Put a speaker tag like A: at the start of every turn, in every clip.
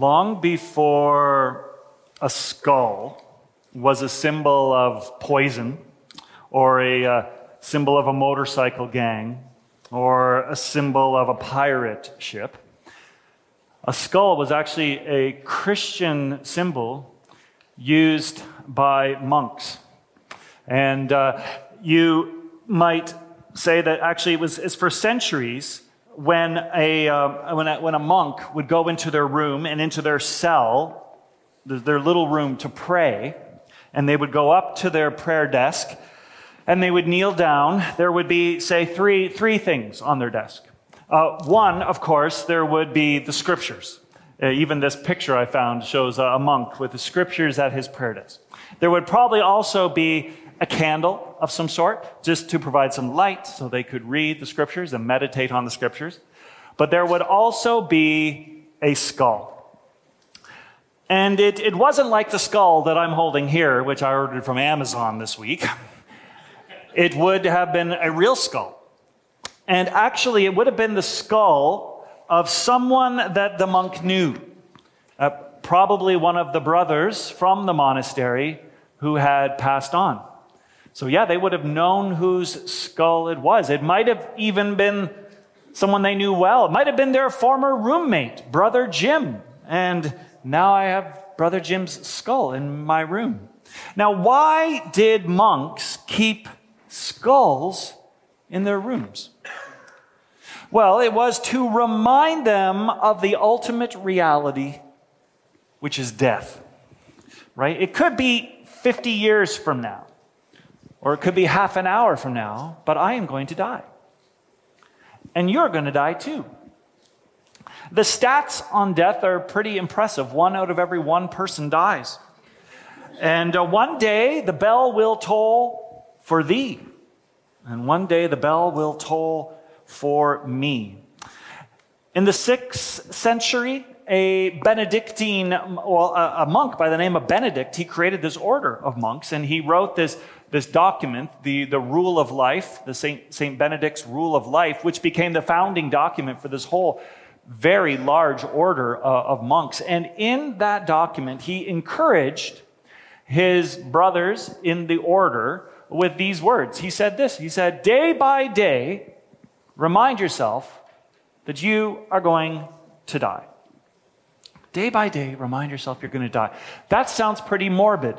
A: long before a skull was a symbol of poison or a uh, symbol of a motorcycle gang or a symbol of a pirate ship, a skull was actually a Christian symbol used by monks. And uh, you might say that actually it was for centuries when a, uh, when, a, when a monk would go into their room and into their cell, their little room to pray, and they would go up to their prayer desk and they would kneel down. There would be, say, three, three things on their desk. Uh, one, of course, there would be the scriptures. Uh, even this picture I found shows a monk with the scriptures at his prayer desk. There would probably also be a candle of some sort, just to provide some light so they could read the scriptures and meditate on the scriptures. But there would also be a skull. And it, it wasn't like the skull that I'm holding here, which I ordered from Amazon this week. It would have been a real skull. And actually, it would have been the skull of someone that the monk knew. Uh, probably one of the brothers from the monastery who had passed on. So, yeah, they would have known whose skull it was. It might have even been someone they knew well. It might have been their former roommate, Brother Jim. And now I have Brother Jim's skull in my room. Now, why did monks keep skulls in their rooms? Well, it was to remind them of the ultimate reality, which is death. Right? It could be 50 years from now. Or it could be half an hour from now, but I am going to die. And you're going to die too. The stats on death are pretty impressive. One out of every one person dies. And uh, one day the bell will toll for thee. And one day the bell will toll for me. In the sixth century, a Benedictine, well, a, monk by the name of Benedict, he created this order of monks and he wrote this this document, the, the Rule of Life, the Saint, Saint Benedict's Rule of Life, which became the founding document for this whole very large order uh, of monks. And in that document, he encouraged his brothers in the order with these words. He said this He said, Day by day, remind yourself that you are going to die. Day by day, remind yourself you're going to die. That sounds pretty morbid.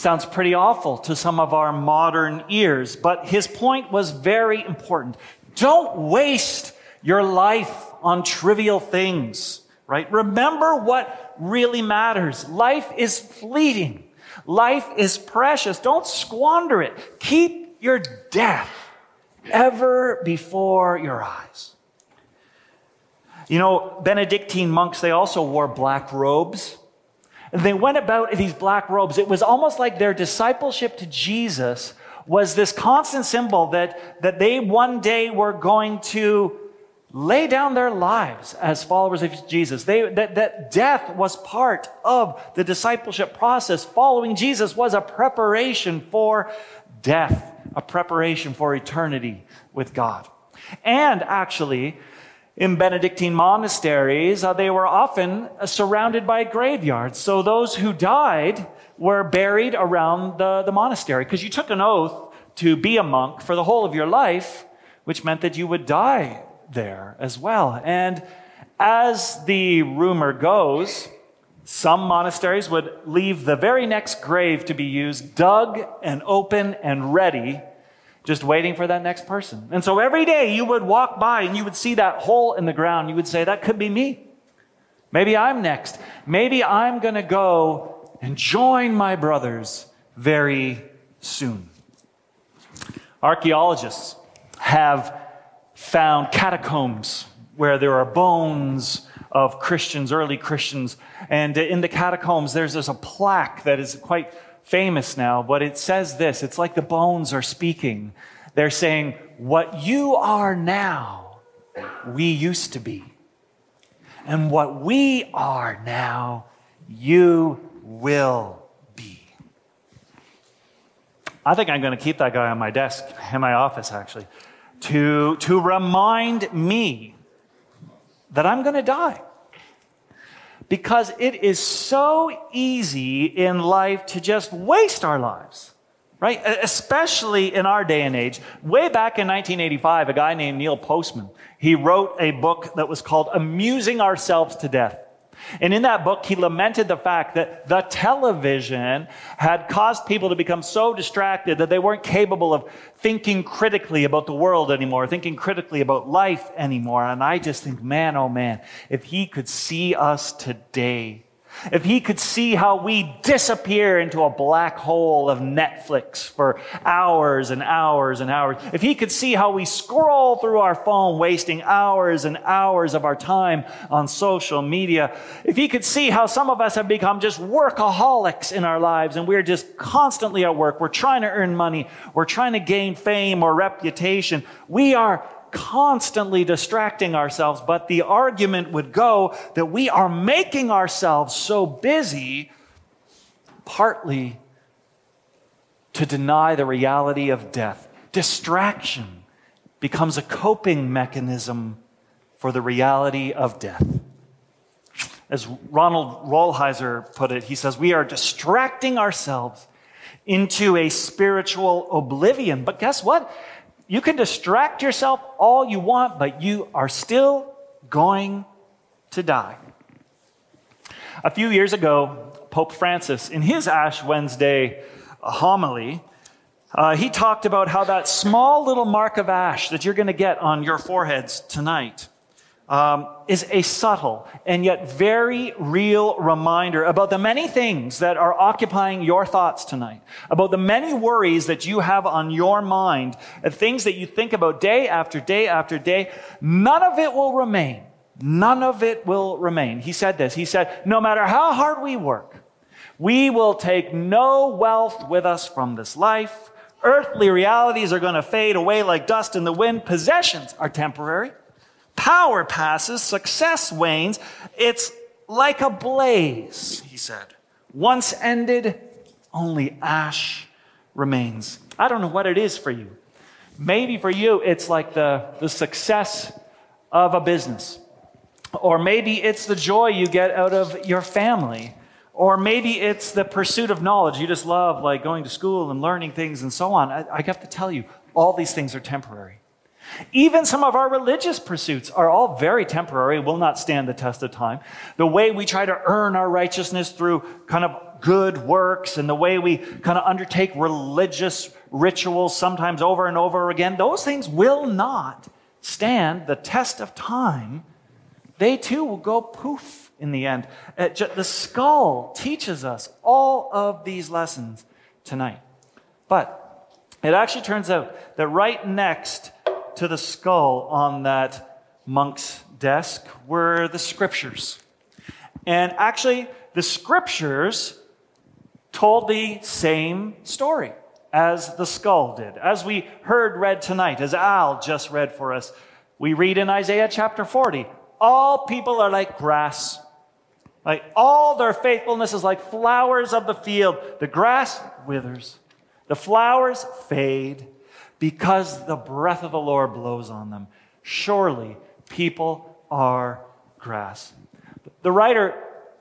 A: Sounds pretty awful to some of our modern ears, but his point was very important. Don't waste your life on trivial things, right? Remember what really matters. Life is fleeting. Life is precious. Don't squander it. Keep your death ever before your eyes. You know, Benedictine monks, they also wore black robes. They went about in these black robes. It was almost like their discipleship to Jesus was this constant symbol that, that they one day were going to lay down their lives as followers of Jesus. They, that, that death was part of the discipleship process. Following Jesus was a preparation for death, a preparation for eternity with God. And actually, in Benedictine monasteries, uh, they were often uh, surrounded by graveyards. So those who died were buried around the, the monastery because you took an oath to be a monk for the whole of your life, which meant that you would die there as well. And as the rumor goes, some monasteries would leave the very next grave to be used dug and open and ready just waiting for that next person. And so every day you would walk by and you would see that hole in the ground. You would say, that could be me. Maybe I'm next. Maybe I'm going to go and join my brothers very soon. Archaeologists have found catacombs where there are bones of Christians, early Christians. And in the catacombs, there's, there's a plaque that is quite famous now, but it says this. It's like the bones are speaking. They're saying, what you are now, we used to be. And what we are now, you will be. I think I'm going to keep that guy on my desk, in my office, actually, to, to remind me that I'm going to die. Because it is so easy in life to just waste our lives, right? Especially in our day and age. Way back in 1985, a guy named Neil Postman, he wrote a book that was called Amusing Ourselves to Death. And in that book, he lamented the fact that the television had caused people to become so distracted that they weren't capable of thinking critically about the world anymore, thinking critically about life anymore. And I just think, man, oh man, if he could see us today, if he could see how we disappear into a black hole of Netflix for hours and hours and hours, if he could see how we scroll through our phone, wasting hours and hours of our time on social media, if he could see how some of us have become just workaholics in our lives and we're just constantly at work, we're trying to earn money, we're trying to gain fame or reputation, we are constantly distracting ourselves, but the argument would go that we are making ourselves so busy partly to deny the reality of death. Distraction becomes a coping mechanism for the reality of death. As Ronald Rolheiser put it, he says, We are distracting ourselves into a spiritual oblivion. But guess what? You can distract yourself all you want, but you are still going to die. A few years ago, Pope Francis, in his Ash Wednesday homily, uh, he talked about how that small little mark of ash that you're going to get on your foreheads tonight um, is a subtle and yet very real reminder about the many things that are occupying your thoughts tonight, about the many worries that you have on your mind, and things that you think about day after day after day. None of it will remain. None of it will remain. He said this. He said, no matter how hard we work, we will take no wealth with us from this life. Earthly realities are going to fade away like dust in the wind. Possessions are temporary. Power passes, success wanes. It's like a blaze, he said. Once ended, only ash remains. I don't know what it is for you. Maybe for you, it's like the, the success of a business. Or maybe it's the joy you get out of your family. Or maybe it's the pursuit of knowledge. You just love like going to school and learning things and so on. I, I have to tell you, all these things are temporary. Even some of our religious pursuits are all very temporary, will not stand the test of time. The way we try to earn our righteousness through kind of good works and the way we kind of undertake religious rituals sometimes over and over again, those things will not stand the test of time. They too will go poof in the end. Uh, the skull teaches us all of these lessons tonight. But it actually turns out that right next to the skull on that monk's desk were the scriptures. And actually, the scriptures told the same story as the skull did. As we heard read tonight, as Al just read for us, we read in Isaiah chapter 40 all people are like grass. Like all their faithfulness is like flowers of the field. The grass withers, the flowers fade, because the breath of the Lord blows on them. Surely people are grass. The writer,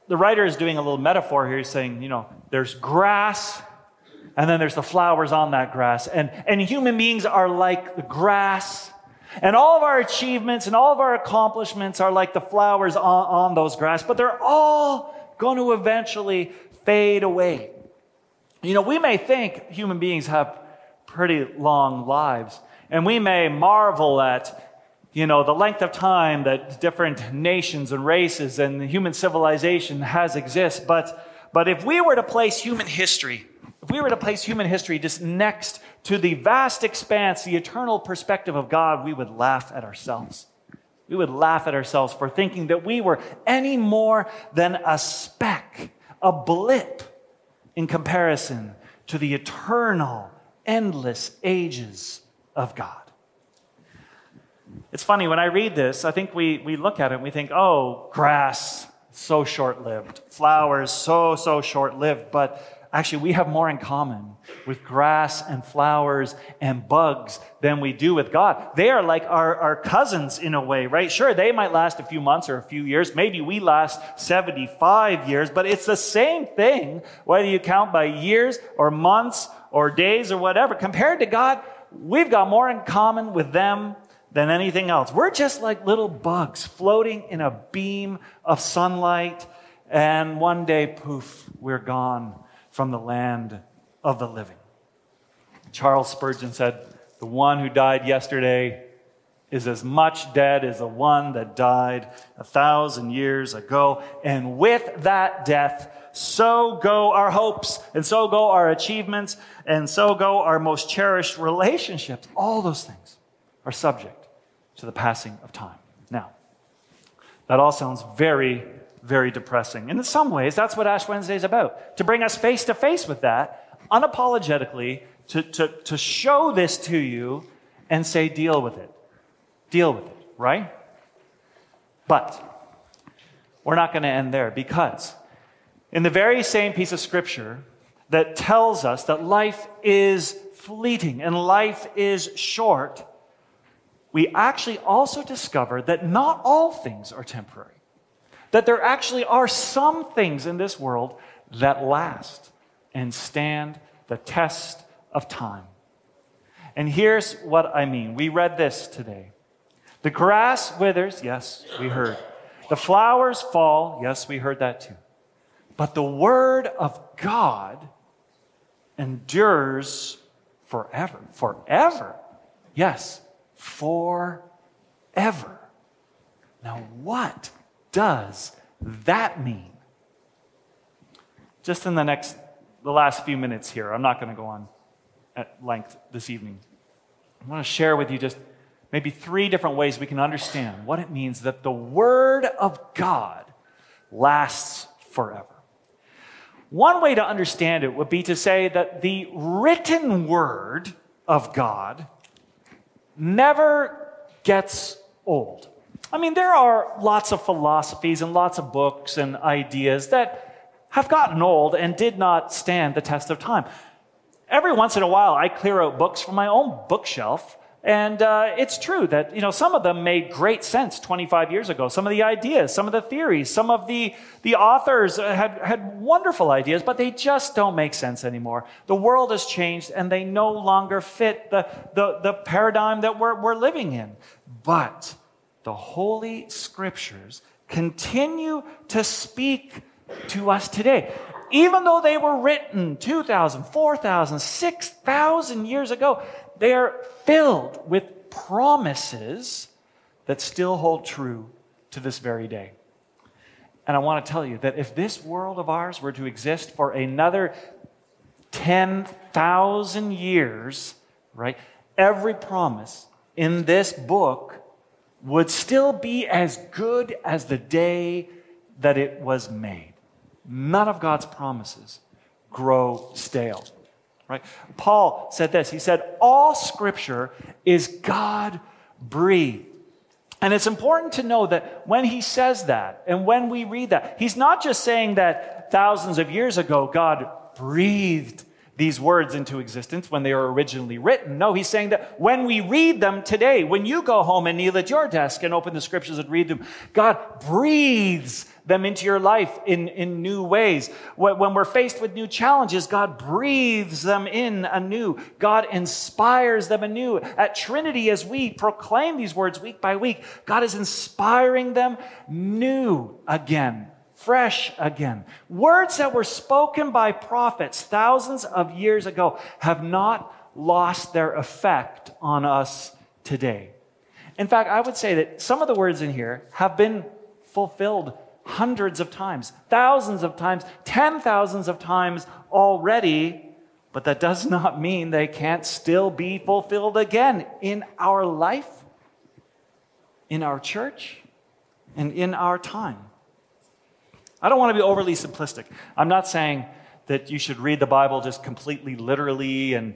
A: the writer is doing a little metaphor here. He's saying, you know, there's grass, and then there's the flowers on that grass. And, and human beings are like the grass. And all of our achievements and all of our accomplishments are like the flowers on, on those grass, but they're all going to eventually fade away. You know, we may think human beings have pretty long lives. And we may marvel at, you know, the length of time that different nations and races and human civilization has exist. But, but if we were to place human history, if we were to place human history just next to the vast expanse, the eternal perspective of God, we would laugh at ourselves. We would laugh at ourselves for thinking that we were any more than a speck, a blip in comparison to the eternal endless ages of God. It's funny, when I read this, I think we, we look at it and we think, oh, grass, so short lived. Flowers, so, so short lived. But actually we have more in common with grass and flowers and bugs than we do with God. They are like our, our cousins in a way, right? Sure, they might last a few months or a few years. Maybe we last 75 years, but it's the same thing, whether you count by years or months or days or whatever. Compared to God, we've got more in common with them than anything else. We're just like little bugs floating in a beam of sunlight, and one day, poof, we're gone from the land of the living. Charles Spurgeon said, The one who died yesterday is as much dead as the one that died a thousand years ago. And with that death, so go our hopes, and so go our achievements, and so go our most cherished relationships. All those things are subject to the passing of time. Now, that all sounds very, very depressing. And in some ways, that's what Ash Wednesday is about to bring us face to face with that, unapologetically, to, to, to show this to you and say, deal with it. Deal with it, right? But we're not going to end there because in the very same piece of scripture that tells us that life is fleeting and life is short, we actually also discover that not all things are temporary. That there actually are some things in this world that last and stand the test of time. And here's what I mean. We read this today. The grass withers, yes, we heard. The flowers fall, yes, we heard that too. But the word of God endures forever. Forever. Yes, forever. Now, what does that mean? Just in the next, the last few minutes here, I'm not going to go on at length this evening. I want to share with you just maybe three different ways we can understand what it means that the Word of God lasts forever. One way to understand it would be to say that the written Word of God never gets old. I mean, there are lots of philosophies and lots of books and ideas that have gotten old and did not stand the test of time. Every once in a while, I clear out books from my own bookshelf and uh, it's true that you know some of them made great sense 25 years ago. Some of the ideas, some of the theories, some of the, the authors had, had wonderful ideas, but they just don't make sense anymore. The world has changed and they no longer fit the, the, the paradigm that we're, we're living in. But the Holy Scriptures continue to speak to us today. Even though they were written 2,000, 4,000, 6,000 years ago, they are filled with promises that still hold true to this very day. And I want to tell you that if this world of ours were to exist for another 10,000 years, right, every promise in this book would still be as good as the day that it was made. None of God's promises grow stale right? Paul said this. He said, All scripture is God breathed. And it's important to know that when he says that and when we read that, he's not just saying that thousands of years ago God breathed these words into existence when they were originally written. No, he's saying that when we read them today, when you go home and kneel at your desk and open the scriptures and read them, God breathes them into your life in, in new ways. When we're faced with new challenges, God breathes them in anew. God inspires them anew. At Trinity, as we proclaim these words week by week, God is inspiring them new again fresh again. Words that were spoken by prophets thousands of years ago have not lost their effect on us today. In fact, I would say that some of the words in here have been fulfilled hundreds of times, thousands of times, ten thousands of times already, but that does not mean they can't still be fulfilled again in our life, in our church, and in our time. I don't want to be overly simplistic. I'm not saying that you should read the Bible just completely literally and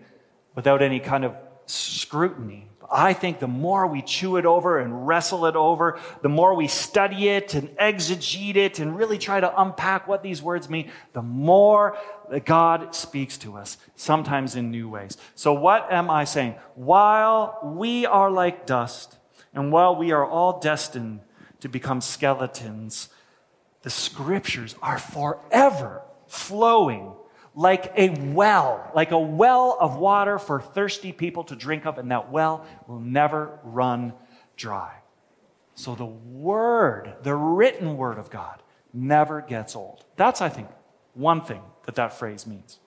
A: without any kind of scrutiny. I think the more we chew it over and wrestle it over, the more we study it and exegete it and really try to unpack what these words mean, the more that God speaks to us, sometimes in new ways. So, what am I saying? While we are like dust, and while we are all destined to become skeletons, the scriptures are forever flowing like a well, like a well of water for thirsty people to drink of, and that well will never run dry. So the word, the written word of God, never gets old. That's, I think, one thing that that phrase means.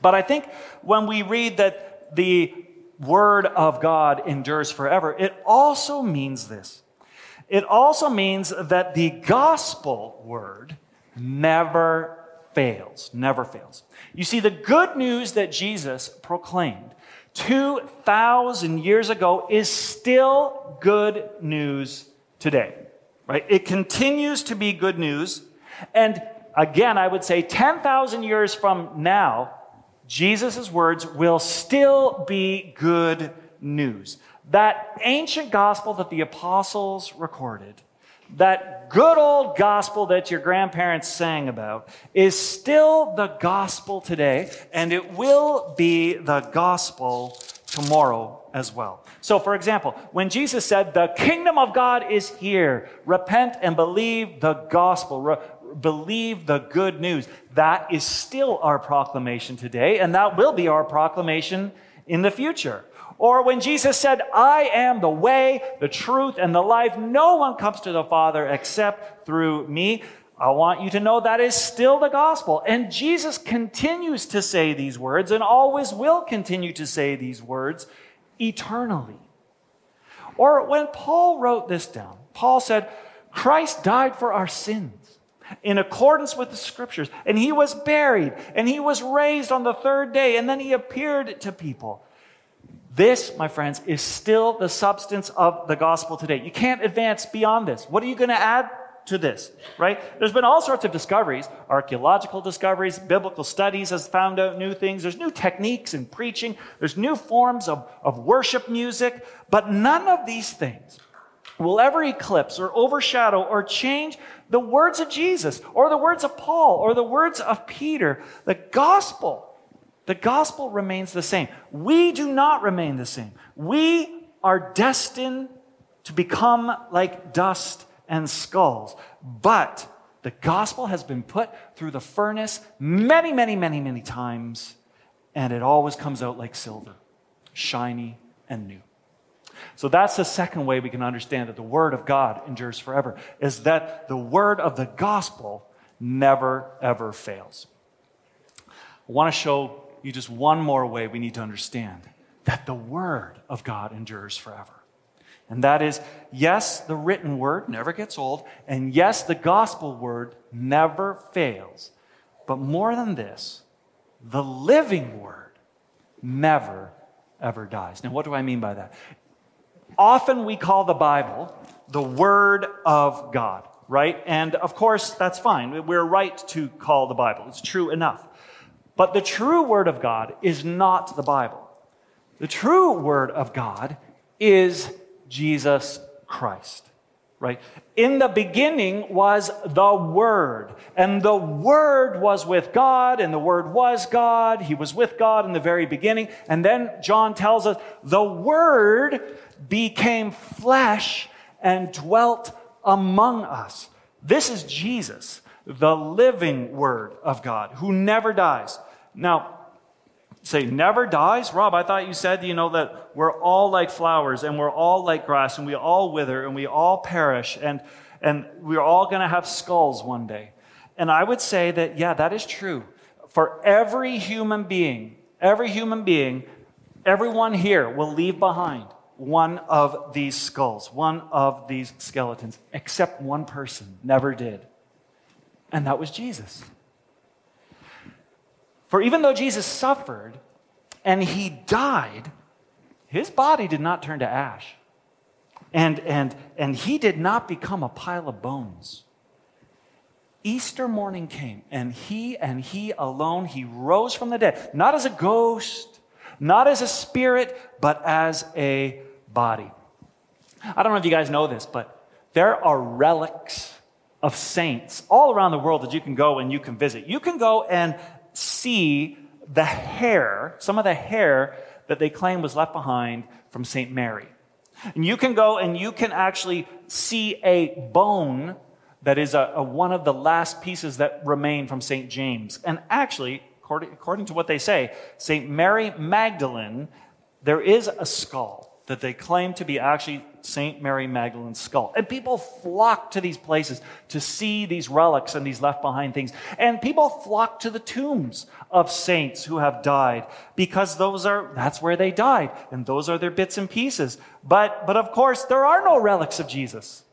A: But I think when we read that the word of God endures forever, it also means this. It also means that the gospel word never fails, never fails. You see, the good news that Jesus proclaimed 2,000 years ago is still good news today, right? It continues to be good news. And again, I would say 10,000 years from now, Jesus' words will still be good news. That ancient gospel that the apostles recorded that good old gospel that your grandparents sang about is still the gospel today, and it will be the gospel tomorrow as well. So, for example, when Jesus said, The kingdom of God is here, repent and believe the gospel, re- believe the good news, that is still our proclamation today, and that will be our proclamation in the future. Or when Jesus said, I am the way, the truth, and the life, no one comes to the Father except through me. I want you to know that is still the gospel. And Jesus continues to say these words and always will continue to say these words eternally. Or when Paul wrote this down, Paul said, Christ died for our sins in accordance with the scriptures, and he was buried, and he was raised on the third day, and then he appeared to people. This, my friends, is still the substance of the gospel today. You can't advance beyond this. What are you going to add to this, right? There's been all sorts of discoveries, archaeological discoveries, biblical studies has found out new things. There's new techniques in preaching. There's new forms of, of worship music, but none of these things will ever eclipse or overshadow or change the words of Jesus or the words of Paul or the words of Peter. The gospel the gospel remains the same. We do not remain the same. We are destined to become like dust and skulls. But the gospel has been put through the furnace many, many, many, many times, and it always comes out like silver, shiny and new. So that's the second way we can understand that the word of God endures forever, is that the word of the gospel never, ever fails. I want to show you just one more way we need to understand that the Word of God endures forever. And that is, yes, the written word never gets old, and yes, the gospel word never fails. But more than this, the living word never, ever dies. Now, what do I mean by that? Often we call the Bible the Word of God, right? And of course, that's fine. We're right to call the Bible, it's true enough. But the true Word of God is not the Bible. The true Word of God is Jesus Christ, right? In the beginning was the Word, and the Word was with God, and the Word was God. He was with God in the very beginning. And then John tells us the Word became flesh and dwelt among us. This is Jesus, the living Word of God, who never dies. Now, say never dies? Rob, I thought you said, you know, that we're all like flowers and we're all like grass and we all wither and we all perish and, and we're all going to have skulls one day. And I would say that, yeah, that is true. For every human being, every human being, everyone here will leave behind one of these skulls, one of these skeletons, except one person never did. And that was Jesus. For even though Jesus suffered and he died, his body did not turn to ash. And, and, and he did not become a pile of bones. Easter morning came, and he and he alone, he rose from the dead, not as a ghost, not as a spirit, but as a body. I don't know if you guys know this, but there are relics of saints all around the world that you can go and you can visit. You can go and see the hair, some of the hair that they claim was left behind from St. Mary. And you can go and you can actually see a bone that is a, a one of the last pieces that remain from St. James. And actually, according, according to what they say, St. Mary Magdalene, there is a skull that they claim to be actually St. Mary Magdalene's skull. And people flock to these places to see these relics and these left behind things. And people flock to the tombs of saints who have died because those are, that's where they died. And those are their bits and pieces. But, but of course, there are no relics of Jesus.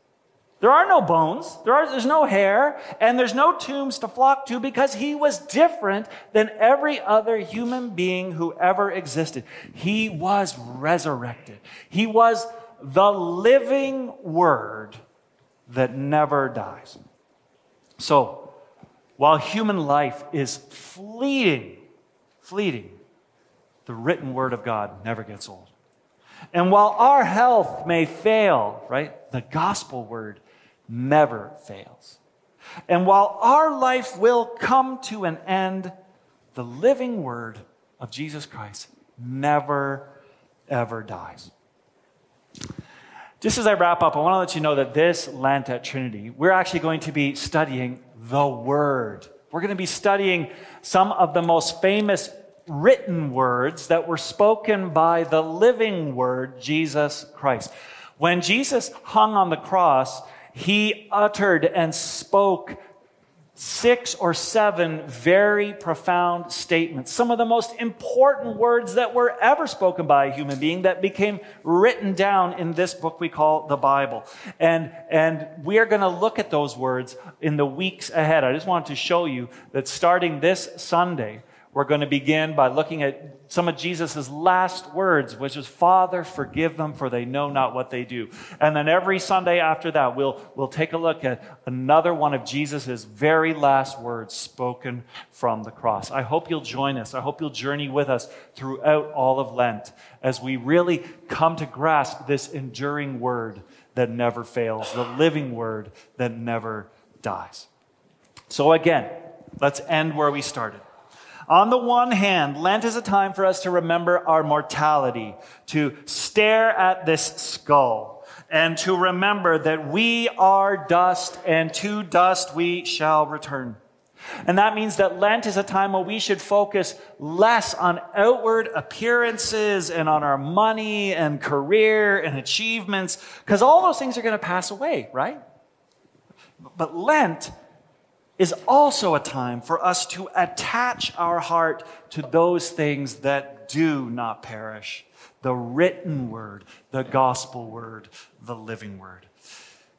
A: There are no bones, there are, there's no hair, and there's no tombs to flock to because he was different than every other human being who ever existed. He was resurrected. He was the living word that never dies. So, while human life is fleeting, fleeting, the written word of God never gets old. And while our health may fail, right, the gospel word never fails. And while our life will come to an end, the living word of Jesus Christ never, ever dies. Just as I wrap up, I want to let you know that this Lent at Trinity, we're actually going to be studying the Word. We're going to be studying some of the most famous written words that were spoken by the living Word, Jesus Christ. When Jesus hung on the cross, he uttered and spoke six or seven very profound statements, some of the most important words that were ever spoken by a human being that became written down in this book we call the Bible. And, and we are going to look at those words in the weeks ahead. I just wanted to show you that starting this Sunday, we're going to begin by looking at some of Jesus' last words, which is, Father, forgive them, for they know not what they do. And then every Sunday after that, we'll, we'll take a look at another one of Jesus' very last words spoken from the cross. I hope you'll join us. I hope you'll journey with us throughout all of Lent as we really come to grasp this enduring word that never fails, the living word that never dies. So, again, let's end where we started. On the one hand, Lent is a time for us to remember our mortality, to stare at this skull, and to remember that we are dust, and to dust we shall return. And that means that Lent is a time where we should focus less on outward appearances and on our money and career and achievements, because all those things are going to pass away, right? But Lent is also a time for us to attach our heart to those things that do not perish the written word, the gospel word, the living word.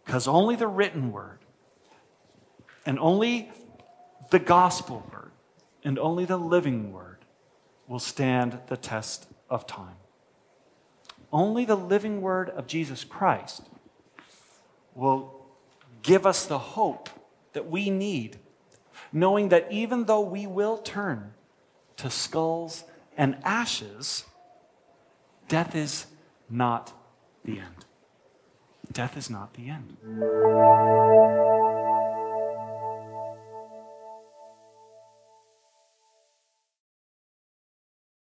A: Because only the written word and only the gospel word and only the living word will stand the test of time. Only the living word of Jesus Christ will give us the hope that we need, knowing that even though we will turn to skulls and ashes, death is not the end. Death is not the end.